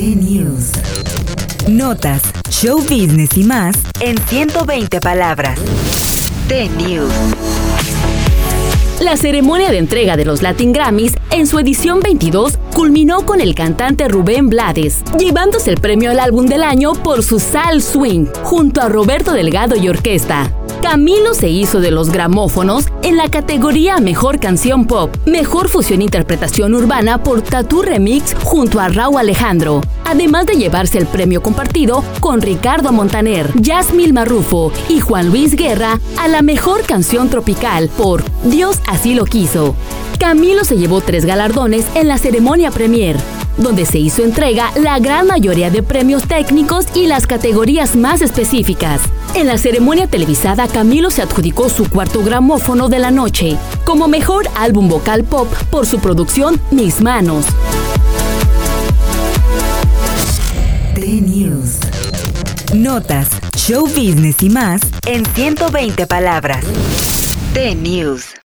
T-News. Notas, show business y más en 120 palabras. T-News. La ceremonia de entrega de los Latin Grammys en su edición 22 culminó con el cantante Rubén Blades, llevándose el premio al álbum del año por su Sal Swing, junto a Roberto Delgado y Orquesta. Camilo se hizo de los gramófonos en la categoría Mejor Canción Pop, Mejor Fusión Interpretación Urbana por Tattoo Remix junto a Raúl Alejandro, además de llevarse el premio compartido con Ricardo Montaner, Yasmil Marrufo y Juan Luis Guerra a la Mejor Canción Tropical por Dios así lo quiso. Camilo se llevó tres galardones en la ceremonia premier, donde se hizo entrega la gran mayoría de premios técnicos y las categorías más específicas. En la ceremonia televisada, Camilo se adjudicó su cuarto gramófono de la noche, como mejor álbum vocal pop por su producción Mis Manos. Notas, show business y más en 120 palabras. T-News.